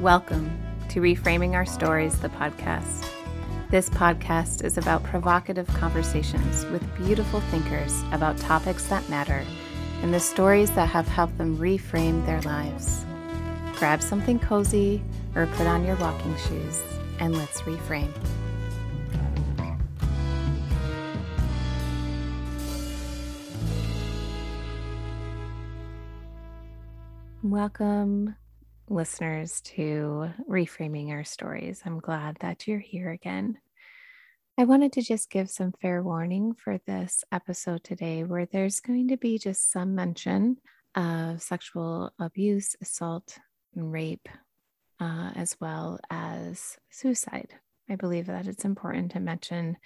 Welcome to Reframing Our Stories, the podcast. This podcast is about provocative conversations with beautiful thinkers about topics that matter and the stories that have helped them reframe their lives. Grab something cozy or put on your walking shoes and let's reframe. Welcome, listeners, to Reframing Our Stories. I'm glad that you're here again. I wanted to just give some fair warning for this episode today, where there's going to be just some mention of sexual abuse, assault, and rape, uh, as well as suicide. I believe that it's important to mention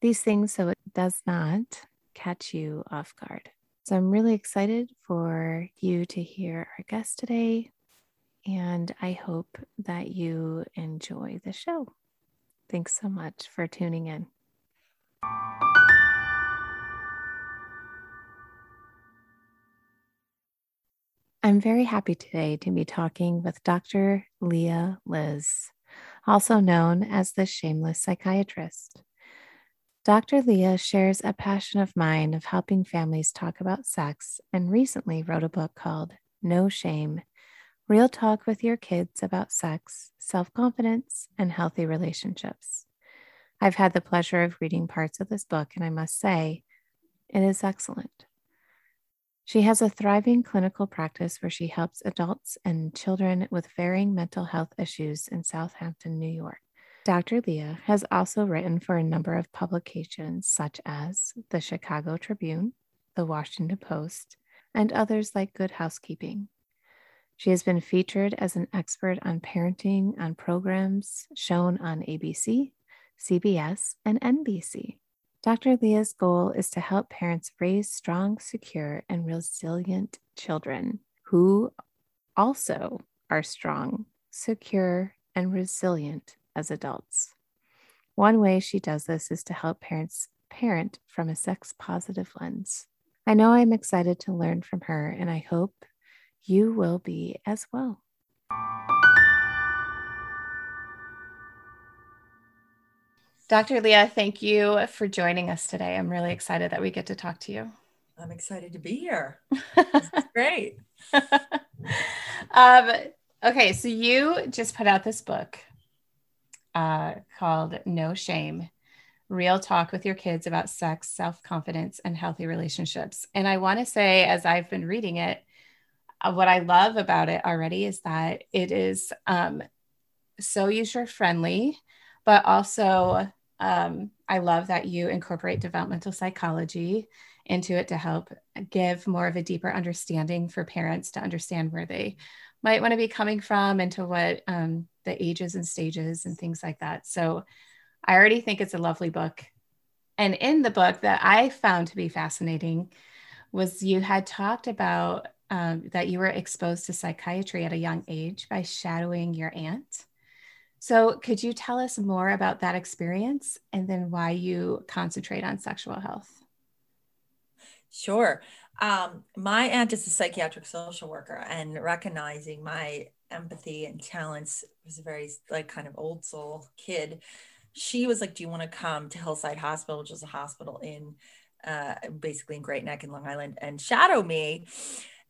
these things so it does not catch you off guard. So I'm really excited for you to hear our guest today, and I hope that you enjoy the show. Thanks so much for tuning in. I'm very happy today to be talking with Dr. Leah Lis, also known as the Shameless Psychiatrist. Dr. Leah shares a passion of mine of helping families talk about sex and recently wrote a book called No Shame Real Talk with Your Kids About Sex, Self Confidence, and Healthy Relationships. I've had the pleasure of reading parts of this book, and I must say, it is excellent. She has a thriving clinical practice where she helps adults and children with varying mental health issues in Southampton, New York. Dr. Leah has also written for a number of publications such as the Chicago Tribune, the Washington Post, and others like Good Housekeeping. She has been featured as an expert on parenting on programs shown on ABC, CBS, and NBC. Dr. Leah's goal is to help parents raise strong, secure, and resilient children who also are strong, secure, and resilient as adults. One way she does this is to help parents parent from a sex positive lens. I know I'm excited to learn from her, and I hope you will be as well. Dr. Leah, thank you for joining us today. I'm really excited that we get to talk to you. I'm excited to be here. great. um, okay, so you just put out this book uh, called No Shame Real Talk with Your Kids About Sex, Self Confidence, and Healthy Relationships. And I want to say, as I've been reading it, what I love about it already is that it is um, so user friendly, but also um, I love that you incorporate developmental psychology into it to help give more of a deeper understanding for parents to understand where they might want to be coming from and to what um, the ages and stages and things like that. So I already think it's a lovely book. And in the book that I found to be fascinating was you had talked about um, that you were exposed to psychiatry at a young age by shadowing your aunt. So, could you tell us more about that experience and then why you concentrate on sexual health? Sure. Um, my aunt is a psychiatric social worker, and recognizing my empathy and talents was a very like kind of old soul kid. She was like, "Do you want to come to Hillside Hospital, which is a hospital in uh, basically in Great Neck in Long Island, and shadow me?"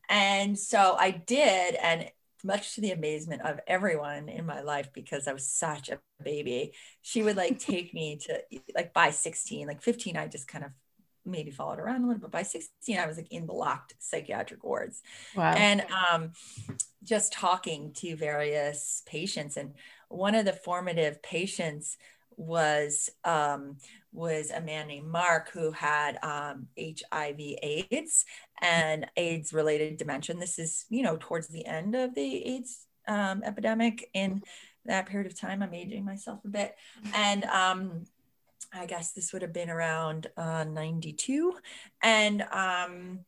And so I did, and much to the amazement of everyone in my life because I was such a baby, she would like take me to like by 16, like 15, I just kind of maybe followed around a little bit. By 16, I was like in the locked psychiatric wards. Wow. And um, just talking to various patients. And one of the formative patients was um, was a man named Mark who had um, HIV AIDS and AIDS related dementia. This is, you know, towards the end of the AIDS um, epidemic in that period of time. I'm aging myself a bit. And um, I guess this would have been around uh, 92. And, um,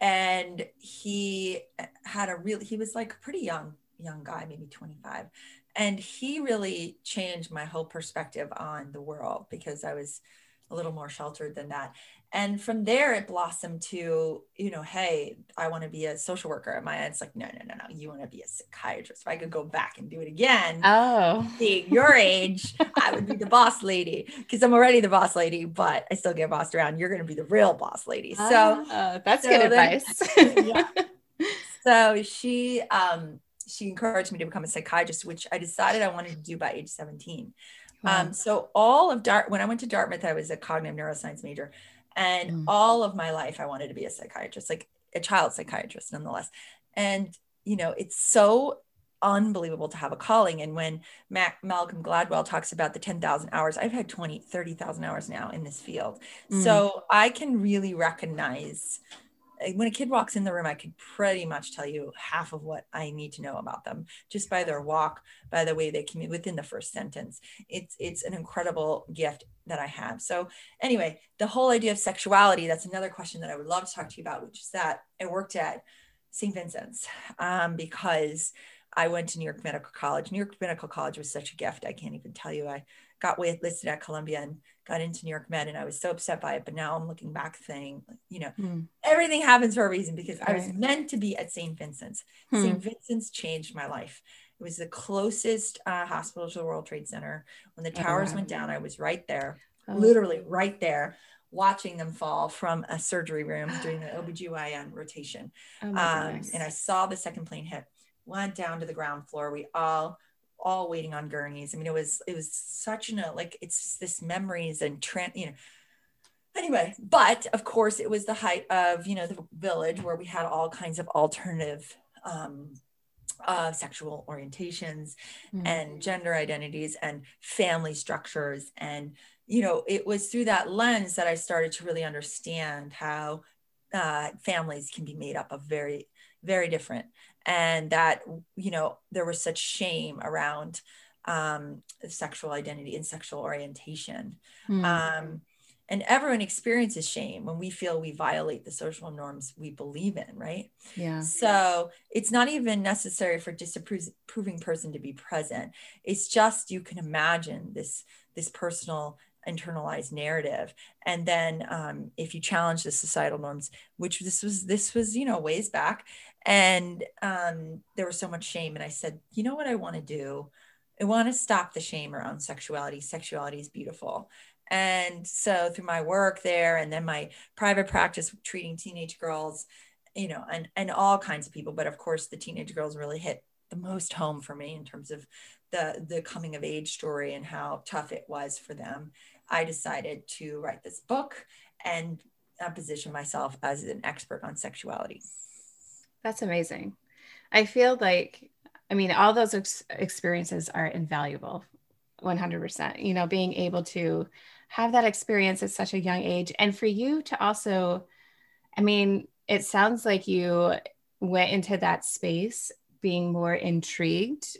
and he had a really, he was like pretty young, young guy, maybe 25. And he really changed my whole perspective on the world because I was a little more sheltered than that. and from there it blossomed to you know hey i want to be a social worker. At my it's like no no no no. You want to be a psychiatrist. If i could go back and do it again oh. being your age i would be the boss lady. Because i'm already the boss lady but i still get bossed around. You're going to be the real boss lady. So uh, that's so good then, advice. Yeah. so she um she encouraged me to become a psychiatrist which i decided i wanted to do by age 17 wow. um, so all of Dart when I went to Dartmouth, I was a cognitive neuroscience major. And mm. all of my life, I wanted to be a psychiatrist, like a child psychiatrist, nonetheless. And, you know, it's so unbelievable to have a calling. And when Mac- Malcolm Gladwell talks about the 10,000 hours, I've had 20, 30,000 hours now in this field. Mm. So I can really recognize when a kid walks in the room, I could pretty much tell you half of what I need to know about them just by their walk, by the way they communicate within the first sentence. It's it's an incredible gift that I have. So anyway, the whole idea of sexuality, that's another question that I would love to talk to you about, which is that I worked at St. Vincent's um, because I went to New York Medical College. New York Medical College was such a gift. I can't even tell you. I got listed at Columbia and got into New York Med and I was so upset by it. But now I'm looking back saying, you know, mm. everything happens for a reason because right. I was meant to be at St. Vincent's. Hmm. St. Vincent's changed my life. It was the closest uh, hospital to the World Trade Center. When the oh, towers oh, wow. went down, I was right there, oh. literally right there, watching them fall from a surgery room during the OBGYN rotation. Oh, um, and I saw the second plane hit, went down to the ground floor. We all all waiting on gurneys. I mean, it was it was such an like it's this memories and trend, you know. Anyway, but of course, it was the height of you know the village where we had all kinds of alternative um, uh, sexual orientations mm. and gender identities and family structures and you know it was through that lens that i started to really understand how uh, families can be made up of very very different and that you know there was such shame around um, sexual identity and sexual orientation. Mm. um, and everyone experiences shame when we feel we violate the social norms we believe in right? Yeah. So it's not even necessary for disapproving person to be present. It's just you can imagine this this personal internalized narrative. And then um, if you challenge the societal norms which this was this was you know ways back and um, there was so much shame and i said you know what i want to do? I want to stop the shame around sexuality. Sexuality is beautiful. And so through my work there and then my private practice treating teenage girls you know and and all kinds of people but of course the teenage girls really hit the most home for me in terms of the the coming of age story and how tough it was for them. I decided to write this book and uh, position myself as an expert on sexuality that's amazing. I feel like, I mean, all those ex- experiences are invaluable, 100%. You know, being able to have that experience at such a young age. And for you to also, I mean, it sounds like you went into that space being more intrigued.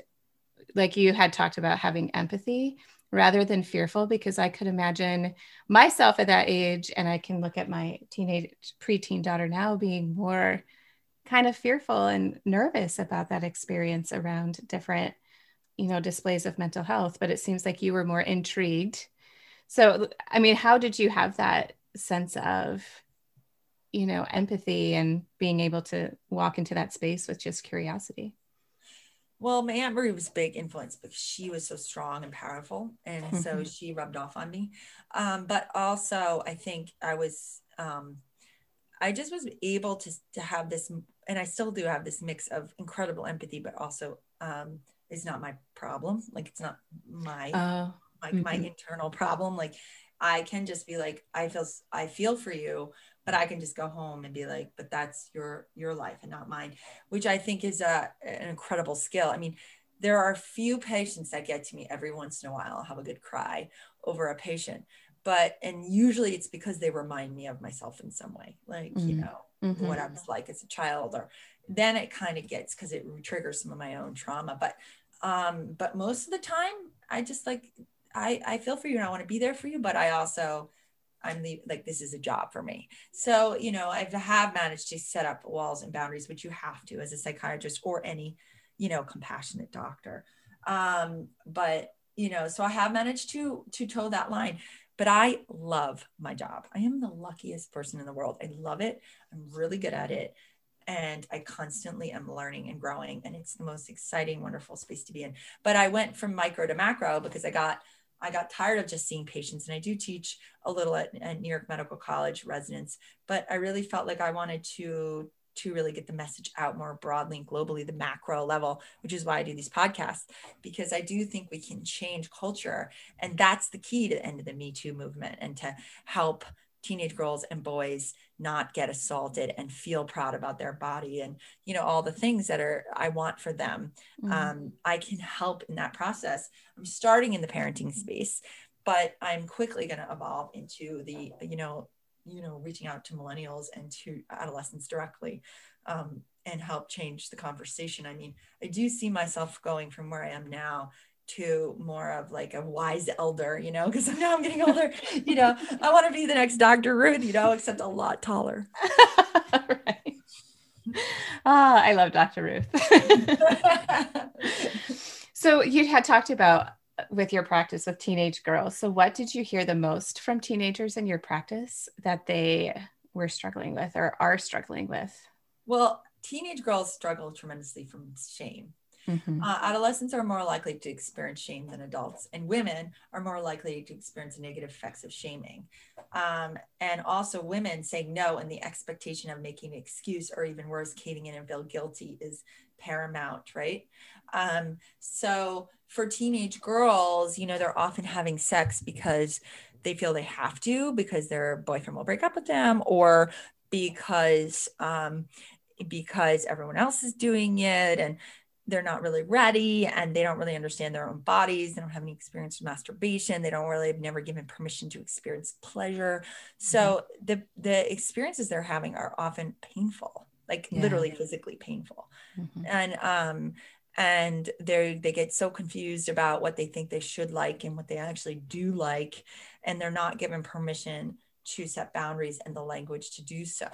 Like you had talked about having empathy rather than fearful, because I could imagine myself at that age, and I can look at my teenage preteen daughter now being more kind of fearful and nervous about that experience around different you know displays of mental health but it seems like you were more intrigued. So i mean how did you have that sense of you know empathy and being able to walk into that space with just curiosity? Well my aunt marie was a big influence because she was so strong and powerful and mm-hmm. so she rubbed off on me. Um, but also i think i was um, I just was able to to have this, and I still do have this mix of incredible empathy, but also um, is not my problem. Like it's not my uh, my, mm-hmm. my internal problem. Like I can just be like, I feel I feel for you, but I can just go home and be like, but that's your your life and not mine, which I think is a an incredible skill. I mean, there are few patients that get to me every once in a while. I'll have a good cry over a patient, but and usually it's because they remind me of myself in some way like mm-hmm. you know mm-hmm. what i was like as a child or then it kind of gets because it triggers some of my own trauma but um but most of the time i just like i i feel for you and i want to be there for you but i also i'm the like this is a job for me so you know i have managed to set up walls and boundaries which you have to as a psychiatrist or any you know compassionate doctor um but you know so i have managed to to toe that line but I love my job. I am the luckiest person in the world. I love it. I'm really good at it. And I constantly am learning and growing. And it's the most exciting, wonderful space to be in. But I went from micro to macro because I got I got tired of just seeing patients. And I do teach a little at, at New York Medical College residents, but I really felt like I wanted to to really get the message out more broadly and globally, the macro level, which is why I do these podcasts, because I do think we can change culture. And that's the key to the end of the Me Too movement and to help teenage girls and boys not get assaulted and feel proud about their body and you know all the things that are i want for them mm-hmm. um, i can help in that process i'm starting in the parenting space but i'm quickly going to evolve into the you know you know reaching out to millennials and to adolescents directly um, and help change the conversation. I mean i do see myself going from where i am now to more of like a wise elder you know because now i'm getting older you know. I want to be the next dr ruth you know except a lot taller. Right. Ah i love dr ruth. So you had talked about with your practice with teenage girls. So, what did you hear the most from teenagers in your practice that they were struggling with or are struggling with? Well, teenage girls struggle tremendously from shame. Mm-hmm. Uh, adolescents are more likely to experience shame than adults, and women are more likely to experience negative effects of shaming. Um, and also, women saying no and the expectation of making an excuse, or even worse, caving in and feel guilty, is paramount, right? Um, so, for teenage girls, you know, they're often having sex because they feel they have to, because their boyfriend will break up with them, or because um, because everyone else is doing it, and they're not really ready and they don't really understand their own bodies. They don't have any experience with masturbation. They don't really have never given permission to experience pleasure. So mm-hmm. the the experiences they're having are often painful, like yeah. literally physically painful. Mm-hmm. And um and they they get so confused about what they think they should like and what they actually do like and they're not given permission to set boundaries and the language to do so.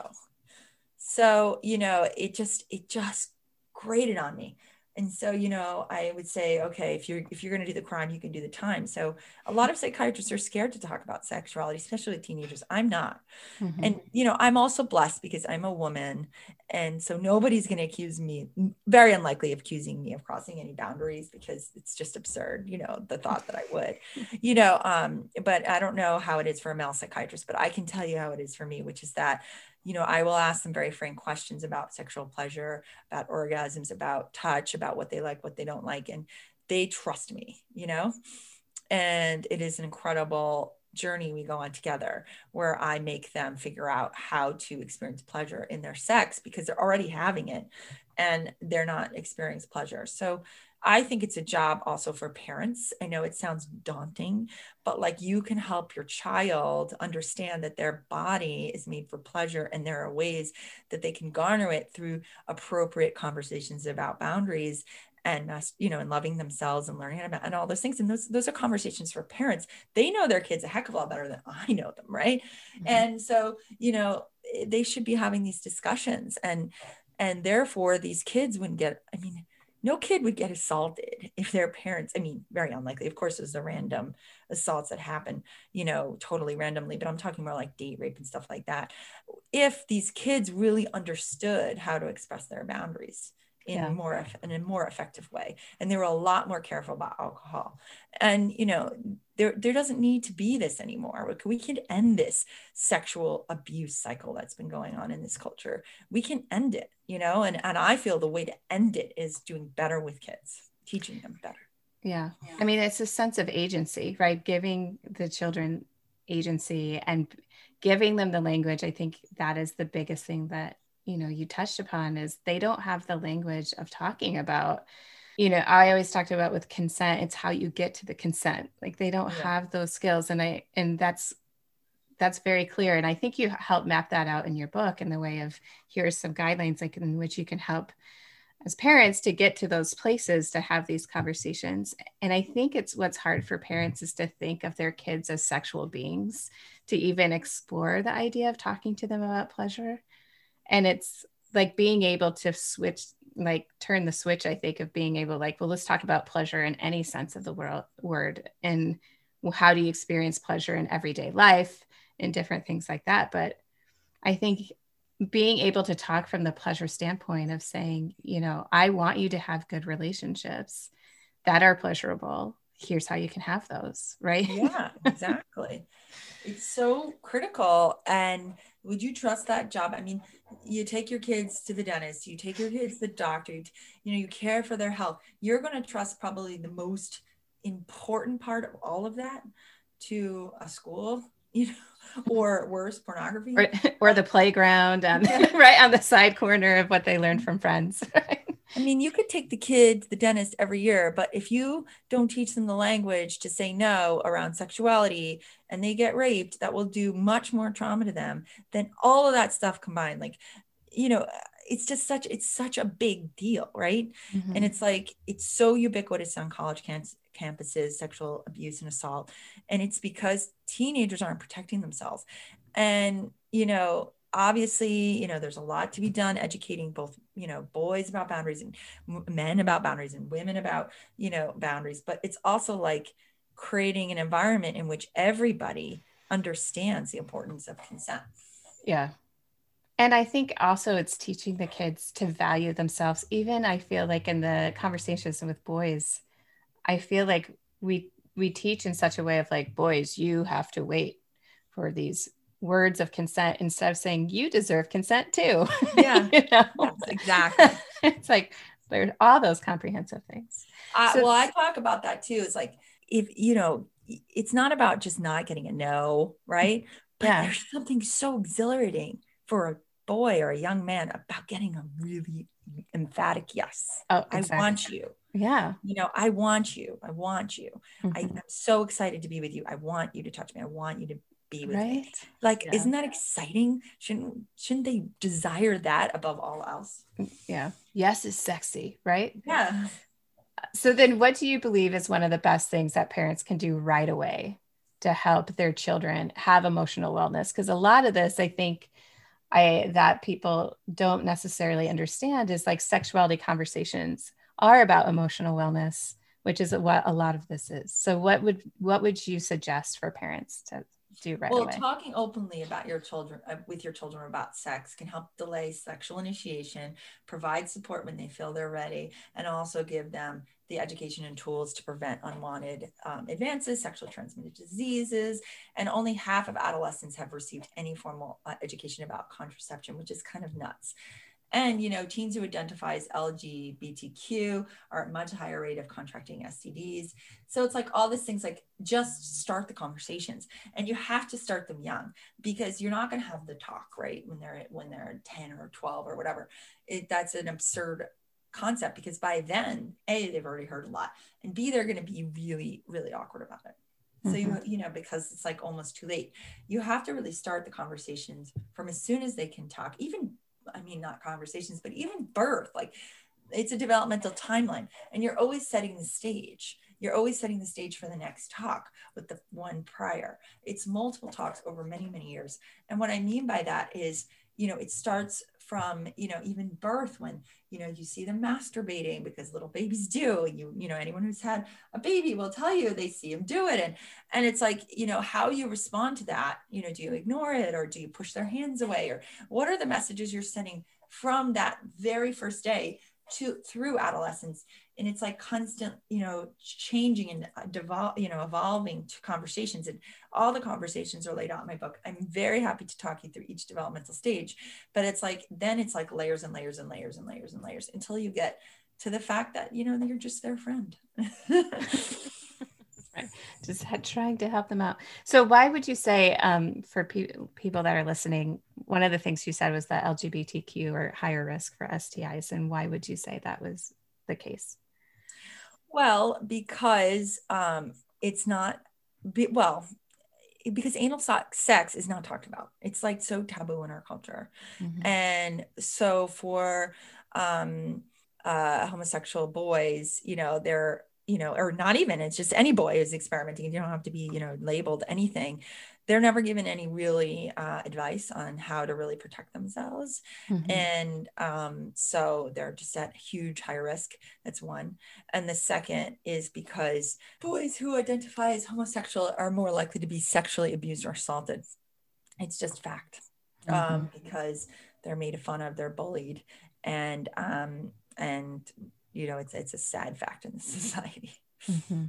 So, you know, it just it just grated on me and so you know i would say okay if you're if you're going to do the crime you can do the time. So a lot of psychiatrists are scared to talk about sexuality especially with teenagers. I'm not. Mm-hmm. and you know i'm also blessed because i'm a woman and so nobody's going to accuse me very unlikely of accusing me of crossing any boundaries because it's just absurd you know the thought that i would. You know um but i don't know how it is for a male psychiatrist but i can tell you how it is for me which is that you know, I will ask them very frank questions about sexual pleasure, about orgasms, about touch, about what they like, what they don't like. And they trust me, you know? And it is an incredible journey we go on together where I make them figure out how to experience pleasure in their sex because they're already having it and they're not experiencing pleasure. So I think it's a job also for parents. I know it sounds daunting, but like you can help your child understand that their body is made for pleasure and there are ways that they can garner it through appropriate conversations about boundaries and you know and loving themselves and learning about and all those things and those those are conversations for parents they know their kids a heck of a lot better than i know them right mm-hmm. and so you know eh, they should be having these discussions and and therefore these kids wouldn't get i mean no kid would get assaulted if their parents i mean very unlikely. Of course there's the random assaults that happen you know totally randomly but i'm talking more like date rape and stuff like that. If these kids really understood how to express their boundaries in yeah. more in a more effective way and they were a lot more careful about alcohol. And you know there there doesn't need to be this anymore we can end this sexual abuse cycle that's been going on in this culture we can end it you know and and i feel the way to end it is doing better with kids teaching them better yeah. yeah. I mean, it's a sense of agency, right? Giving the children agency and giving them the language. I think that is the biggest thing that you know you touched upon is they don't have the language of talking about you know i always talked about with consent it's how you get to the consent like they don't yeah. have those skills and i and that's that's very clear and i think you help map that out in your book in the way of here's some guidelines like in which you can help as parents to get to those places to have these conversations and i think it's what's hard for parents is to think of their kids as sexual beings to even explore the idea of talking to them about pleasure and it's like being able to switch like turn the switch i think of being able like well let's talk about pleasure in any sense of the world word and how do you experience pleasure in everyday life and different things like that. But I think being able to talk from the pleasure standpoint of saying, you know, I want you to have good relationships that are pleasurable. Here's how you can have those, right? Yeah, exactly. it's so critical. And would you trust that job? I mean, you take your kids to the dentist, you take your kids to the doctor, you, you know, you care for their health. You're going to trust probably the most important part of all of that to a school, you know, or worse, pornography, or, or the playground, um, right on the side corner of what they learned from friends. I mean, you could take the kids the dentist every year, but if you don't teach them the language to say no around sexuality and they get raped, that will do much more trauma to them than all of that stuff combined. Like, you know, it's just such it's such a big deal, right? Mm-hmm. And it's like it's so ubiquitous on college campuses, sexual abuse and assault. And it's because teenagers aren't protecting themselves. And, you know, obviously, you know, there's a lot to be done educating both, you know, boys about boundaries and men about boundaries and women about, you know, boundaries. But it's also like creating an environment in which everybody understands the importance of consent. Yeah. And I think also it's teaching the kids to value themselves. Even I feel like in the conversations with boys, I feel like we we teach in such a way of like, boys, you have to wait for these words of consent instead of saying you deserve consent too. Yeah, you know? yes, exactly. it's like there's all those comprehensive things. Uh, so, well, I talk about that too. It's like if you know, it's not about just not getting a no, right? But yeah. there's something so exhilarating for a boy or a young man about getting a really emphatic yes. Oh, exactly. I want you. Yeah. You know, I want you. I want you. Mm-hmm. I, am so excited to be with you. I want you to touch me. I want you to be with right? me. Like, yeah. isn't that exciting? Shouldn't shouldn't they desire that above all else? Yeah. Yes is sexy, right? Yeah. So then what do you believe is one of the best things that parents can do right away to help their children have emotional wellness? Because a lot of this, I think, I that people don't necessarily understand is like sexuality conversations are about emotional wellness, which is what a lot of this is. So what would what would you suggest for parents to do right well, away? talking openly about your children uh, with your children about sex can help delay sexual initiation, provide support when they feel they're ready, and also give them the education and tools to prevent unwanted um, advances, sexual transmitted diseases, and only half of adolescents have received any formal uh, education about contraception, which is kind of nuts. And you know, teens who identify as LGBTQ are at much higher rate of contracting STDs. So it's like all these things like just start the conversations. And you have to start them young because you're not going to have the talk, right? When they're when they're 10 or 12 or whatever. It, that's an absurd concept because by then, A, they've already heard a lot, and B, they're going to be really, really awkward about it. So mm-hmm. you you know because it's like almost too late. You have to really start the conversations from as soon as they can talk, even I mean, not conversations, but even birth, like it's a developmental timeline. And you're always setting the stage. You're always setting the stage for the next talk with the one prior. It's multiple talks over many, many years. And what I mean by that is, you know, it starts from you know even birth when you know you see them masturbating because little babies do. You you know anyone who's had a baby will tell you they see them do it. And and it's like you know how you respond to that you know do you ignore it or do you push their hands away? Or what are the messages you're sending from that very first day to through adolescence. And it's like constant you know changing and uh, devol- you know evolving to conversations. And all the conversations are laid out in my book. I'm very happy to talk you through each developmental stage but it's like then it's like layers and layers and layers and layers and layers until you get to the fact that you know you're just their friend just trying to help them out so why would you say um, for pe- people that are listening one of the things you said was that lgbtq are higher risk for stis and why would you say that was the case well, because um, it's not, be, well, because anal sex is not talked about. It's like so taboo in our culture. Mm-hmm. And so for um, uh, homosexual boys, you know, they're, you know, or not even, it's just any boy is experimenting. You don't have to be, you know, labeled anything. they're never given any really uh, advice on how to really protect themselves. Mm-hmm. And um, so they're just at huge high risk. That's one. And the second is because boys who identify as homosexual are more likely to be sexually abused or assaulted. It's just fact um, mm-hmm. um, because they're made fun of, they're bullied. And, um, and, you know, it's, it's a sad fact in the society. Mm-hmm.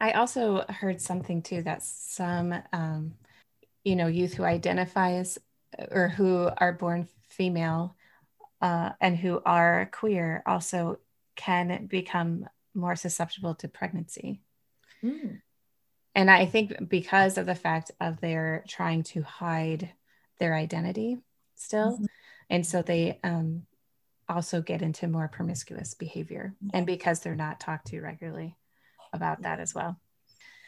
I also heard something too that some um, you know youth who identify as or who are born female uh, and who are queer also can become more susceptible to pregnancy mm. and i think because of the fact of their trying to hide their identity still mm-hmm. and so they um, also get into more promiscuous behavior and because they're not talked to regularly about that as well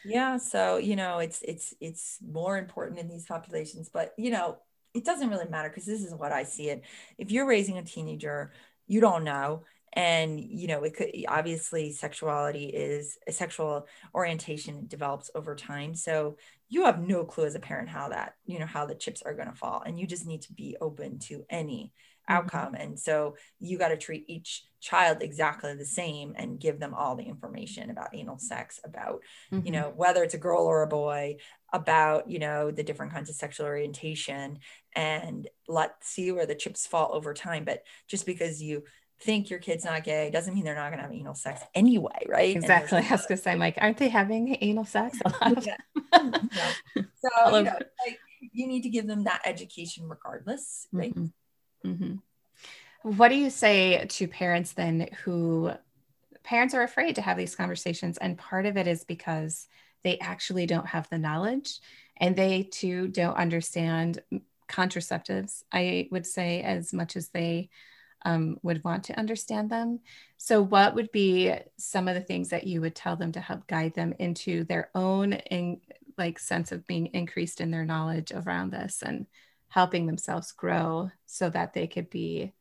yeah so you know it's it's it's more important in these populations but you know it doesn't really matter because this is what i see it if you're raising a teenager you don't know and you know it could obviously sexuality is a sexual orientation develops over time so you have no clue as a parent how that you know how the chips are going to fall and you just need to be open to any Mm-hmm. Outcome. And so you got to treat each child exactly the same and give them all the information about anal sex, about, mm-hmm. you know, whether it's a girl or a boy, about, you know, the different kinds of sexual orientation and let's see where the chips fall over time. But just because you think your kid's not gay doesn't mean they're not going to have anal sex anyway, right? Exactly. I was going to say, like, aren't they having anal sex a lot? yeah. So, you, know, like, you need to give them that education regardless, right? Mm-hmm. Mm-hmm. What do you say to parents then who parents are afraid to have these conversations? And part of it is because they actually don't have the knowledge and they too don't understand contraceptives, I would say, as much as they um, would want to understand them. So, what would be some of the things that you would tell them to help guide them into their own in, like sense of being increased in their knowledge around this and helping themselves grow so that they could be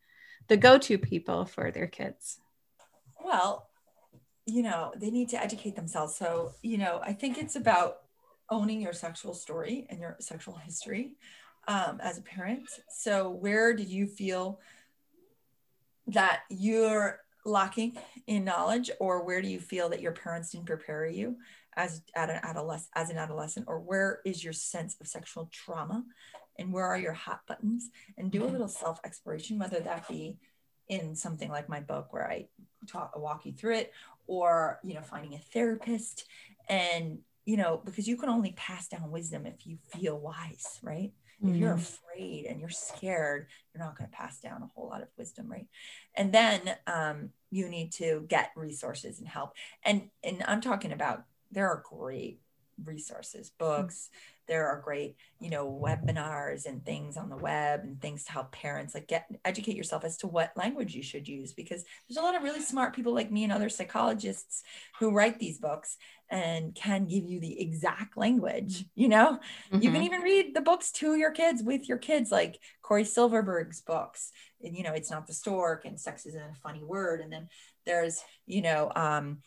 the go-to people for their kids. Well you know they need to educate themselves. So you know i think it's about owning your sexual story and your sexual history um, as a parent. So where do you feel that you're lacking in knowledge or where do you feel that your parents didn't prepare you as an as an adolescent or where is your sense of sexual trauma and where are your hot buttons and do a mm-hmm. little self exploration whether that be in something like my book where i talk walk you through it or you know finding a therapist and you know because you can only pass down wisdom if you feel wise right mm-hmm. if you're mm-hmm. afraid and you're scared you're not going to pass down a whole lot of wisdom right and then um, you need to get resources and help and and i'm talking about there are great resources books. There are great you know webinars and things on the web and things to help parents like get educate yourself as to what language you should use because there's a lot of really smart people like me and other psychologists who write these books and can give you the exact language you know? Mm-hmm. you can mm-hmm. even read the books to your kids with your kids like Cory Silverberg's books. And you know it's not the stork and sex isn't a funny word. And then there's you know um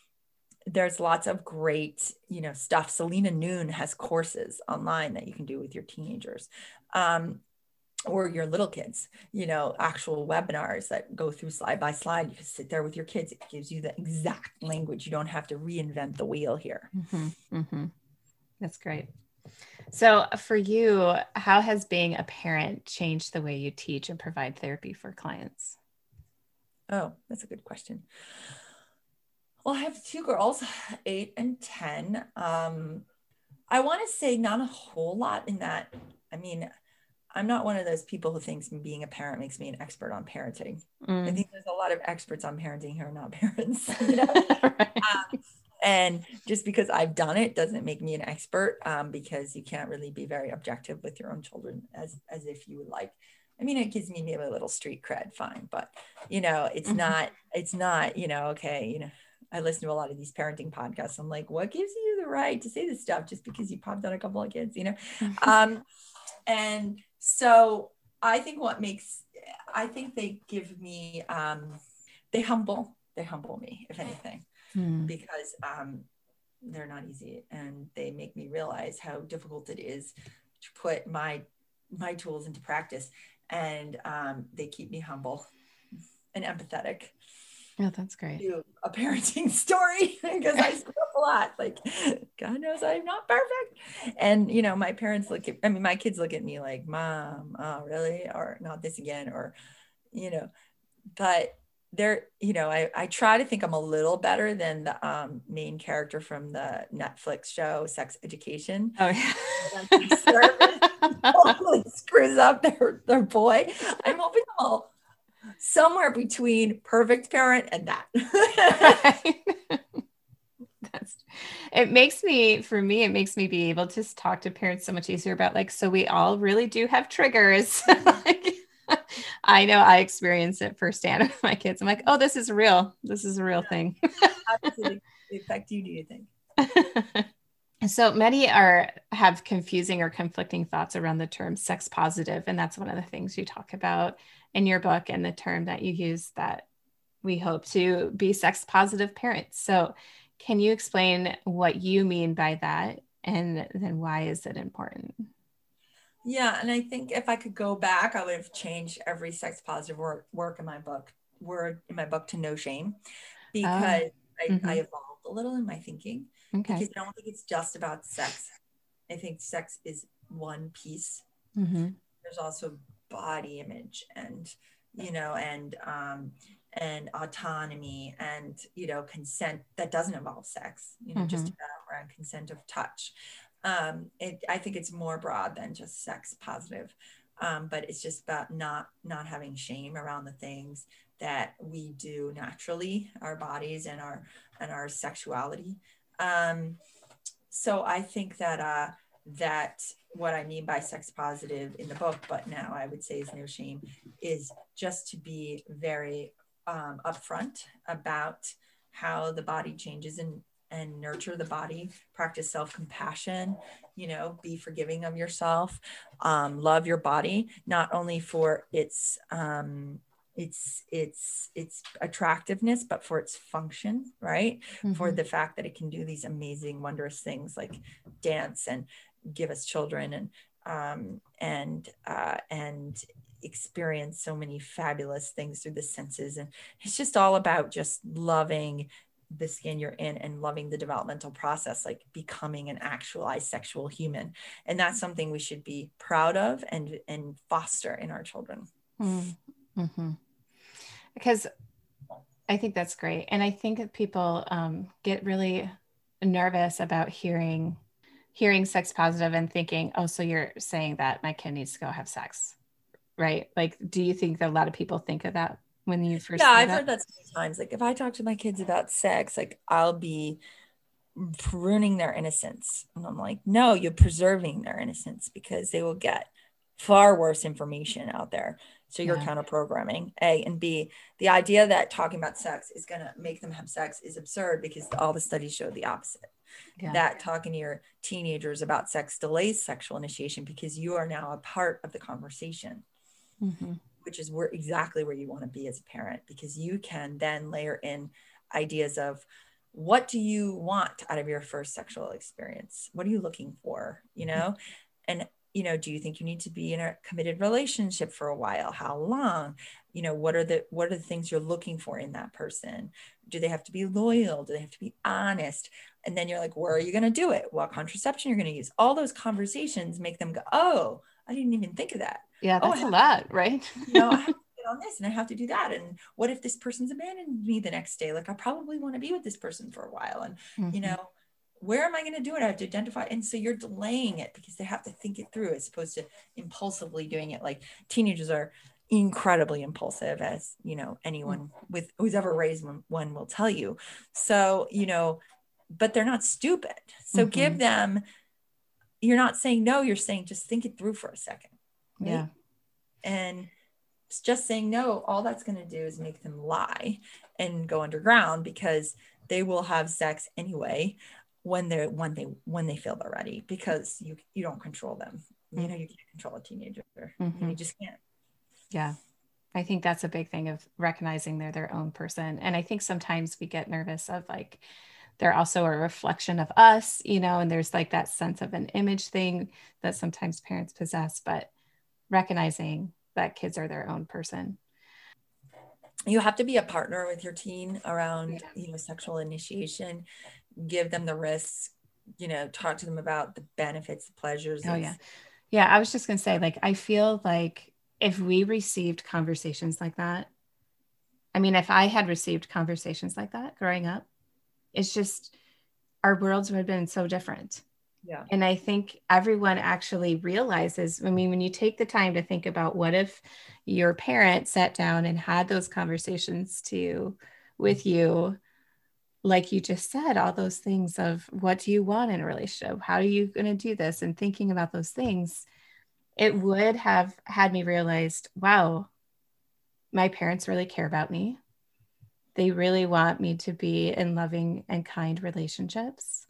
there's lots of great you know stuff. Saleema Noon has courses online that you can do with your teenagers um, or your little kids you know actual webinars that go through slide by slide. You can sit there with your kids. It gives you the exact language. You don't have to reinvent the wheel here. Mm-hmm, mm-hmm. that's great. So for you how has being a parent changed the way you teach and provide therapy for clients? Oh that's a good question well, I have two girls, eight and 10. Um, I want to say not a whole lot in that. I mean, I'm not one of those people who thinks being a parent makes me an expert on parenting. Mm. I think there's a lot of experts on parenting who are not parents. You know? right. um, and just because I've done it doesn't make me an expert um, because you can't really be very objective with your own children as, as if you would like. I mean, it gives me maybe a little street cred, fine, but you know, it's mm-hmm. not, it's not, you know, okay, you know, I listen to a lot of these parenting podcasts. I'm like, what gives you the right to say this stuff just because you popped out a couple of kids, you know? um, and so I think what makes, I think they give me, um, they humble, they humble me, if anything, hmm. because um, they're not easy and they make me realize how difficult it is to put my my tools into practice and um, they keep me humble and empathetic Oh, that's great. To a parenting story because I screw up a lot. Like, God knows I'm not perfect. And, you know, my parents look at, I mean, my kids look at me like, Mom, oh, really? Or not this again. Or, you know, but they're, you know, I, I try to think I'm a little better than the um, main character from the Netflix show, Sex Education. Oh, yeah. totally screws up their, their boy. I'm hoping I'll somewhere between perfect parent and that. That's it makes me for me it makes me be able to talk to parents so much easier about like so we all really do have triggers. Mm-hmm. Like, i know i experience it firsthand with my kids. I'm like oh this is real. This is a real thing. Absolutely. you do you think? So many are have confusing or conflicting thoughts around the term sex positive and that's one of the things you talk about in your book and the term that you use that we hope to be sex positive parents. So, can you explain what you mean by that and then why is it important? Yeah, and I think if I could go back, I would have changed every sex positive work, work in my book, word in my book to no shame, because oh. mm-hmm. I, I, evolved a little in my thinking. Okay. Because I don't think it's just about sex. I think sex is one piece. Mm-hmm. There's also body image and you know and um and autonomy and you know consent that doesn't involve sex you know mm-hmm. just around consent of touch. Um it, i think it's more broad than just sex positive um, but it's just about not not having shame around the things that we do naturally our bodies and our and our sexuality. Um so i think that uh that what I mean by sex positive in the book, but now I would say is no shame, is just to be very um, upfront about how the body changes and and nurture the body practice self-compassion you know be forgiving of yourself um, love your body not only for its um, its its its attractiveness but for its function right mm-hmm. for the fact that it can do these amazing wondrous things like dance and give us children and um, and uh, and experience so many fabulous things through the senses. And it's just all about just loving the skin you're in and loving the developmental process like becoming an actualized sexual human. And that's something we should be proud of and and foster in our children. Mm-hmm. because i think that's great. And i think that people um, get really nervous about hearing hearing sex positive and thinking, oh, so you're saying that my kid needs to go have sex, right? Like, do you think that a lot of people think of that when you first? Yeah, I've that? heard that so many times. Like, if I talk to my kids about sex, like I'll be pruning their innocence, and I'm like, no, you're preserving their innocence because they will get far worse information out there. So you're yeah. counter programming A and B. The idea that talking about sex is going to make them have sex is absurd because all the studies show the opposite yeah. that talking to your teenagers about sex delays sexual initiation because you are now a part of the conversation. Mm-hmm. which is where exactly where you want to be as a parent because you can then layer in ideas of what do you want out of your first sexual experience? What are you looking for? You mm-hmm. know? And you know do you think you need to be in a committed relationship for a while? How long? You know what are the what are the things you're looking for in that person? Do they have to be loyal? Do they have to be honest and then you're like where are you going to do it what contraception you're going to use all those conversations make them go oh i didn't even think of that yeah oh, that's oh, a lot to, right you know i have to get on this and i have to do that and what if this person's abandoned me the next day like i probably want to be with this person for a while and mm-hmm. you know where am I going to do it? I have to identify. And so you're delaying it because they have to think it through as opposed to impulsively doing it. Like teenagers are incredibly impulsive, as you know, anyone with who's ever raised one, one will tell you. So, you know, but they're not stupid. So mm-hmm. give them, you're not saying no, you're saying just think it through for a second. Right? Yeah. And just saying no, all that's going to do is make them lie and go underground because they will have sex anyway when they're when they when they feel they're ready because you you don't control them you know you can't control a teenager mm-hmm. you just can't yeah i think that's a big thing of recognizing they're their own person and i think sometimes we get nervous of like they're also a reflection of us, you know, and there's like that sense of an image thing that sometimes parents possess, but recognizing that kids are their own person. You have to be a partner with your teen around, yeah. you know, sexual initiation, give them the risks, you know, talk to them about the benefits, the pleasures. Oh, yeah. Yeah. I was just going to say, like, I feel like if we received conversations like that, I mean, if I had received conversations like that growing up, it's just our worlds would have been so different. Yeah. And I think everyone actually realizes, I mean, when you take the time to think about what if your parent sat down and had those conversations to with you, like you just said, all those things of what do you want in a relationship? How are you going to do this? And thinking about those things, it would have had me realized, wow, my parents really care about me. They really want me to be in loving and kind relationships.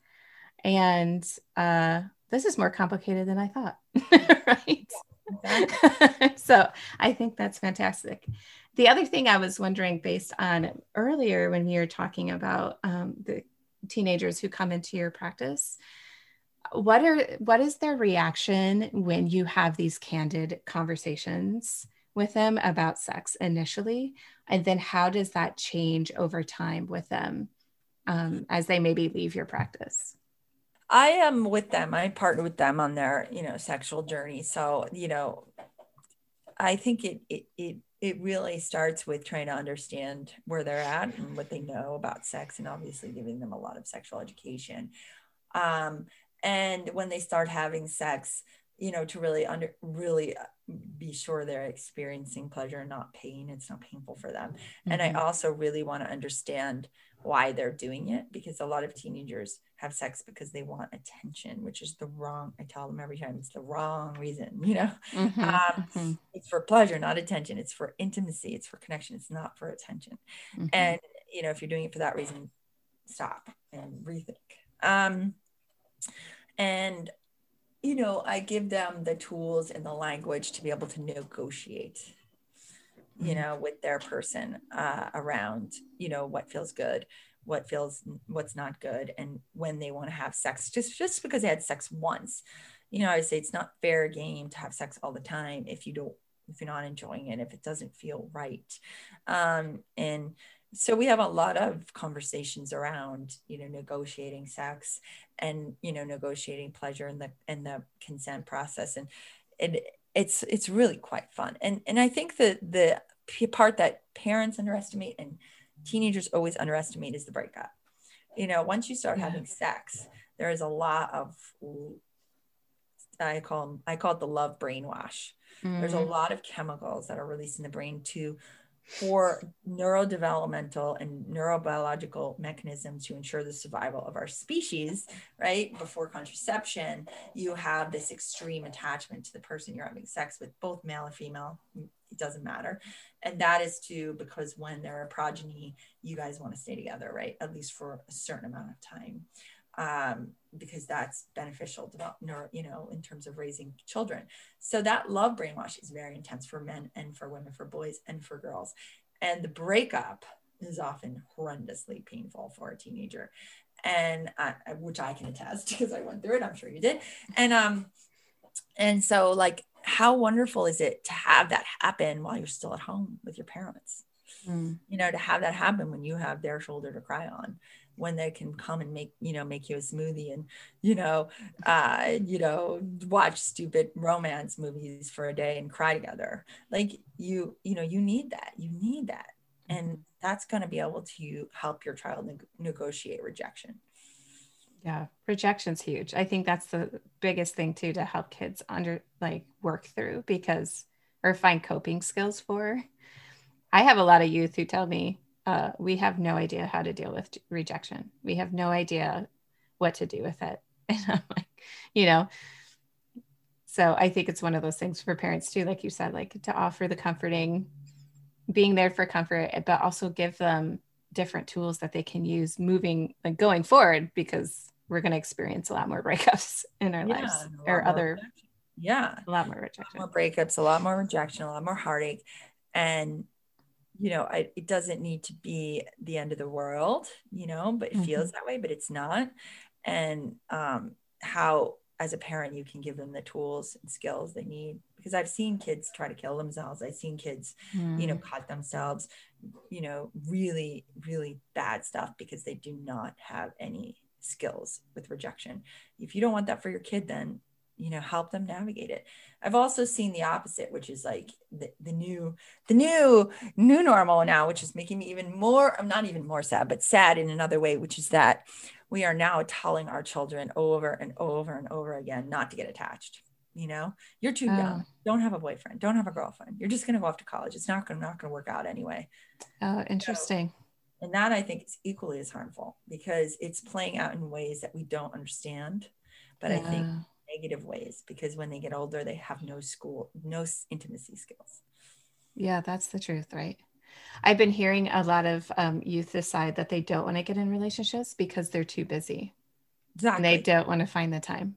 And uh, this is more complicated than I thought, right? so I think that's fantastic. The other thing I was wondering, based on earlier when you were talking about um, the teenagers who come into your practice, what are what is their reaction when you have these candid conversations with them about sex initially and then how does that change over time with them um, as they maybe leave your practice? I am with them. I partner with them on their you know sexual journey. So you know i think it it it, it really starts with trying to understand where they're at and what they know about sex and obviously giving them a lot of sexual education. Um, and when they start having sex you know to really under really be sure they're experiencing pleasure and not pain it's not painful for them mm-hmm. and i mm-hmm. also really want to understand why they're doing it because a lot of teenagers have sex because they want attention which is the wrong i tell them every time it's the wrong reason you know mm-hmm. Um, mm-hmm. it's for pleasure not attention it's for intimacy it's for connection it's not for attention mm-hmm. and you know if you're doing it for that reason stop and rethink um and, you know, I give them the tools and the language to be able to negotiate, you mm-hmm. know, with their person uh, around, you know, what feels good, what feels, what's not good, and when they want to have sex. Just, just because they had sex once, you know, I say it's not fair game to have sex all the time if you don't if you're not enjoying it if it doesn't feel right. Um, and so we have a lot of conversations around you know negotiating sex and you know negotiating pleasure in the in the consent process. And it it's it's really quite fun. And and i think that the part that parents underestimate and teenagers always underestimate is the breakup. You know once you start yeah. having sex there is a lot of i call i call it the love brainwash mm-hmm. there's a mm-hmm. lot of chemicals that are released in the brain to for neurodevelopmental and neurobiological mechanisms to ensure the survival of our species, right? Before contraception, you have this extreme attachment to the person you're having sex with, both male or female, it doesn't matter. And that is to because when they're a progeny, you guys want to stay together, right? At least for a certain amount of time um, because that's beneficial develop, you know, in terms of raising children. So that love brainwash is very intense for men and for women, for boys and for girls. And the breakup is often horrendously painful for a teenager, and which I can attest because I went through it. I'm sure you did. And um, and so like, how wonderful is it to have that happen while you're still at home with your parents? Mm. You know, to have that happen when you have their shoulder to cry on when they can come and make you know make you a smoothie and you know uh you know watch stupid romance movies for a day and cry together. Like you you know you need that. You need that. And mm-hmm. that's going to be able to help your child ne- negotiate rejection. Yeah rejection's huge. I think that's the biggest thing too to help kids under like work through because or find coping skills for i have a lot of youth who tell me uh, we have no idea how to deal with rejection. We have no idea what to do with it. And I'm like, you know, so I think it's one of those things for parents too, like you said, like to offer the comforting, being there for comfort, but also give them different tools that they can use moving, like going forward, because we're going to experience a lot more breakups in our yeah, lives or other. Rejection. Yeah. A lot more rejection. more breakups, a lot more rejection, a lot more heartache. And you know I, it doesn't need to be the end of the world you know but it mm-hmm. feels that way but it's not and um, how as a parent you can give them the tools and skills they need because i've seen kids try to kill themselves i've seen kids mm. you know mm. cut themselves you know really really bad stuff because they do not have any skills with rejection if you don't want that for your kid then you know help them navigate it. I've also seen the opposite which is like the, the new the new new normal now which is making me even more i'm not even more sad but sad in another way which is that we are now telling our children over and over and over again not to get attached you know? You're too oh. young don't have a boyfriend. Don't have a girlfriend. You're just going to go off to college. It's not going to not going to work out anyway. Oh interesting. so, and that i think is equally as harmful because it's playing out in ways that we don't understand but yeah. i think negative ways because when they get older they have no school no intimacy skills. Yeah that's the truth right? I've been hearing a lot of um, youth decide that they don't want to get in relationships because they're too busy. Exactly. and they don't want to find the time.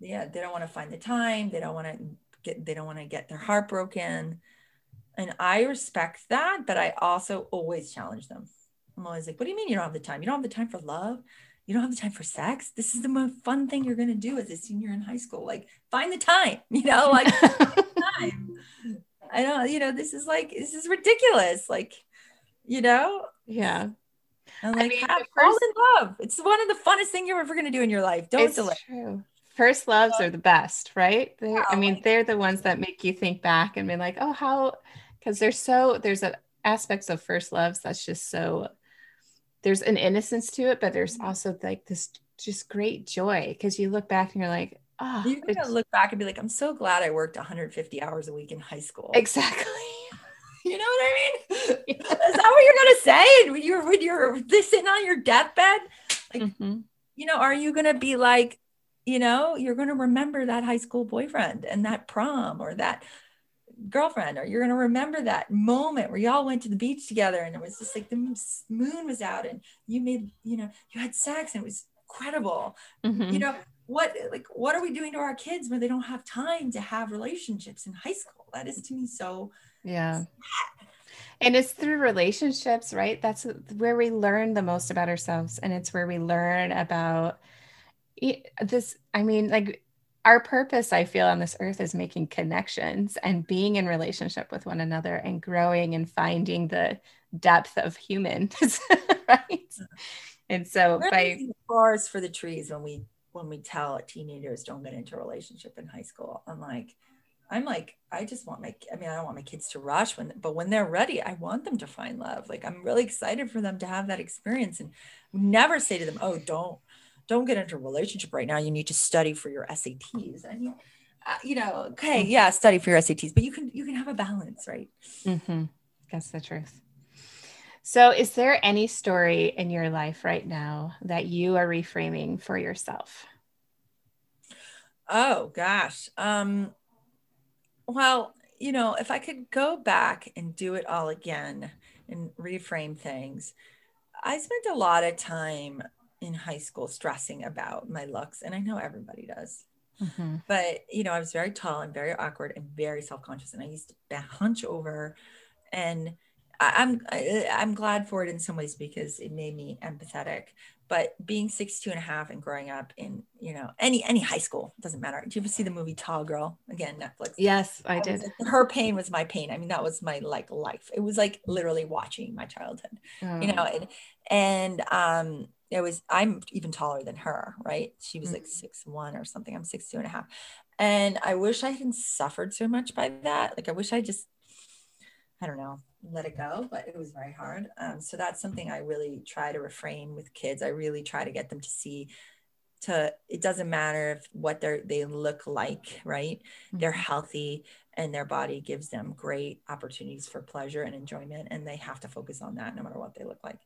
Yeah they don't want to find the time they don't want to get they don't want to get their heart broken. And i respect that but i also always challenge them. I'm always like what do you mean you don't have the time? You don't have the time for love you don't have the time for sex? This is the most fun thing you're going to do as a senior in high school. Like find the time you know like time. I don't you know this is like this is ridiculous like you know? Yeah. And like I mean, have, fall in love. It's one of the funnest things you're ever going to do in your life. Don't delay. true. First loves are the best, right? They're, I oh, mean, they're the ones that make you think back and be like, oh, how, because there's so, there's a, aspects of first loves that's just so, there's an innocence to it, but there's mm-hmm. also like this just great joy because you look back and you're like, oh, you're gonna look back and be like, I'm so glad I worked 150 hours a week in high school. Exactly. you know what I mean? Is that what you're gonna say when you're when you're sitting on your deathbed? Like, mm-hmm. you know, are you gonna be like, you know, you're to remember that high school boyfriend and that prom or that girlfriend, or you're going to remember that moment where y'all went to the beach together and it was just like the moon was out and you made, you know, you had sex and it was incredible. Mm-hmm. You know, what like what are we doing to our kids when they don't have time to have relationships in high school? That is to me so yeah. Sad. And it's through relationships, right? That's where we learn the most about ourselves. And it's where we learn about this i mean like our purpose i feel on this earth is making connections and being in relationship with one another and growing and finding the depth of humans right? And so We're by forest for the trees when we when we tell teenagers don't get into a relationship in high school. I'm like i'm like i just want my i mean i don't want my kids to rush when but when they're ready i want them to find love. Like i'm really excited for them to have that experience and never say to them oh don't don't get into a relationship right now. You need to study for your SATs. And mean, uh, you know, okay, mm. yeah, study for your SATs, but you can you can have a balance, right? Mm-hmm. That's the truth. So, is there any story in your life right now that you are reframing for yourself? Oh gosh. Um, well, you know, if I could go back and do it all again and reframe things, I spent a lot of time in high school stressing about my looks and i know everybody does. Mm-hmm. but you know i was very tall and very awkward and very self-conscious and i used to hunch over and I, am i'm glad for it in some ways because it made me empathetic. But being six two and a half and growing up in you know any any high school doesn't matter. Do you ever see the movie tall girl? Again netflix. Yes i, I did. was, her pain was my pain. I mean that was my like life. It was like literally watching my childhood oh. you know and, and um it was i'm even taller than her right? She was like mm. six one or something. I'm six two and a half. And i wish i hadn't suffered so much by that. Like i wish i just i don't know let it go but it was very hard. Um, so that's something i really try to refrain with kids. I really try to get them to see to it doesn't matter if what they they look like right? Mm-hmm. they're healthy and their body gives them great opportunities for pleasure and enjoyment and they have to focus on that no matter what they look like.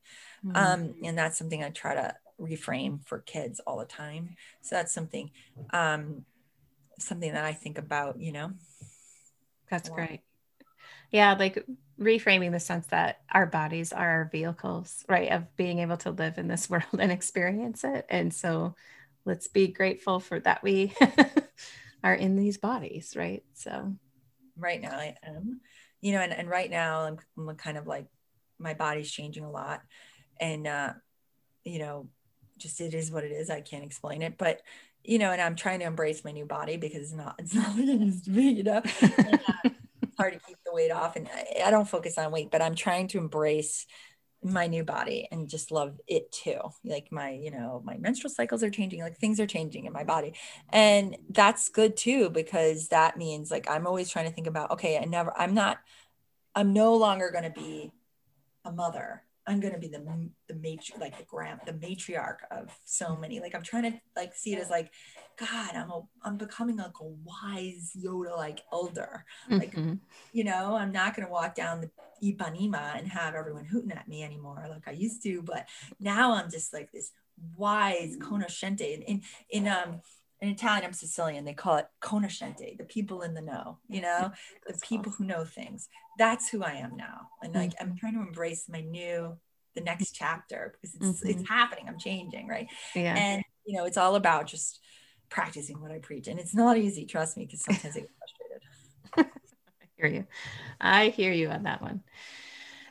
Mm-hmm. um, and that's something i try to reframe for kids all the time. So that's something um, something that i think about you know? That's great. Yeah like reframing the sense that our bodies are our vehicles right of being able to live in this world and experience it. And so let's be grateful for that we are in these bodies right so right now I am. you know, and, and right now I'm, I'm kind of like my body's changing a lot. And, uh, you know, just it is what it is. I can't explain it, but you know, and I'm trying to embrace my new body because it's not, it's not what it used to be, you know, and, uh, hard to keep the weight off. And I, I don't focus on weight, but I'm trying to embrace my new body and just love it too. Like my, you know, my menstrual cycles are changing, like things are changing in my body. And that's good too, because that means like I'm always trying to think about, okay, I never, I'm not, I'm no longer going to be a mother. I'm going to be the the matri- like the grand the matriarch of so many. Like I'm trying to like see it as like, God, I'm a I'm becoming like a wise Yoda like elder. Like, mm-hmm. you know, I'm not going to walk down the Ipanema and have everyone hooting at me anymore like I used to. But now I'm just like this wise conoscente. In in, in um in Italian, I'm Sicilian. They call it conoscente, the people in the know, you know, the people who know things. That's who I am now. And like, mm-hmm. I'm trying to embrace my new, the next chapter because it's, mm-hmm. it's happening. I'm changing. Right. Yeah. And, you know, it's all about just practicing what I preach. And it's not easy, trust me, because sometimes I get frustrated. I hear you. I hear you on that one.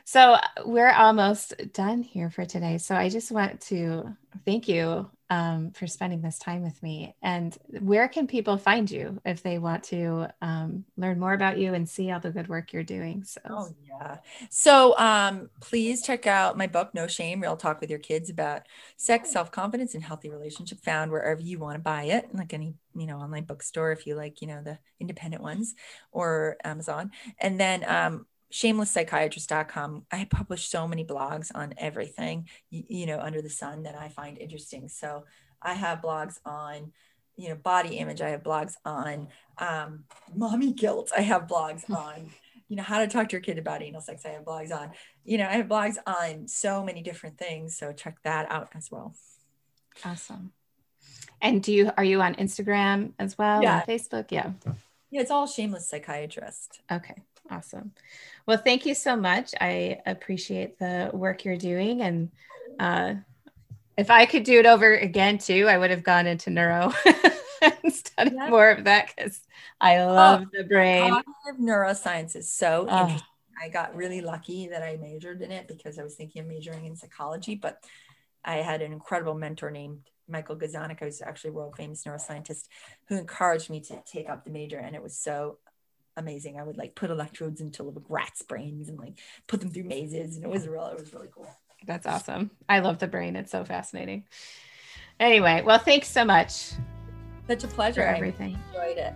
So we're almost done here for today. So I just want to thank you um, for spending this time with me. And where can people find you if they want to um, learn more about you and see all the good work you're doing? So, oh, yeah. So um, please check out my book, No Shame Real Talk with Your Kids about sex, self confidence, and healthy relationship, found wherever you want to buy it, like any you know online bookstore if you like you know the independent ones or amazon and then um, shamelesspsychiatrist.com i publish so many blogs on everything you, you, know under the sun that i find interesting. So i have blogs on you know body image. I have blogs on um, mommy guilt. I have blogs on you know how to talk to your kid about anal sex. I have blogs on you know i have blogs on so many different things. So check that out as well. Awesome. And do you are you on instagram as well yeah. Facebook? Yeah. Yeah it's all shameless psychiatrist. Okay Awesome. Well, thank you so much. I appreciate the work you're doing. And uh, if I could do it over again too, I would have gone into neuro and studied yeah. more of that because I oh, love oh, the brain. Cognitive neuroscience is so oh. interesting. I got really lucky that I majored in it because I was thinking of majoring in psychology, but I had an incredible mentor named Michael Gazzaniga, who's actually a world famous neuroscientist, who encouraged me to take up the major. And it was so amazing. I would like put electrodes into little rats' brains and like put them through mazes, and it was real. It was really cool. That's awesome. I love the brain. It's so fascinating. Anyway, well, thanks so much. Such a pleasure. everything. I enjoyed it.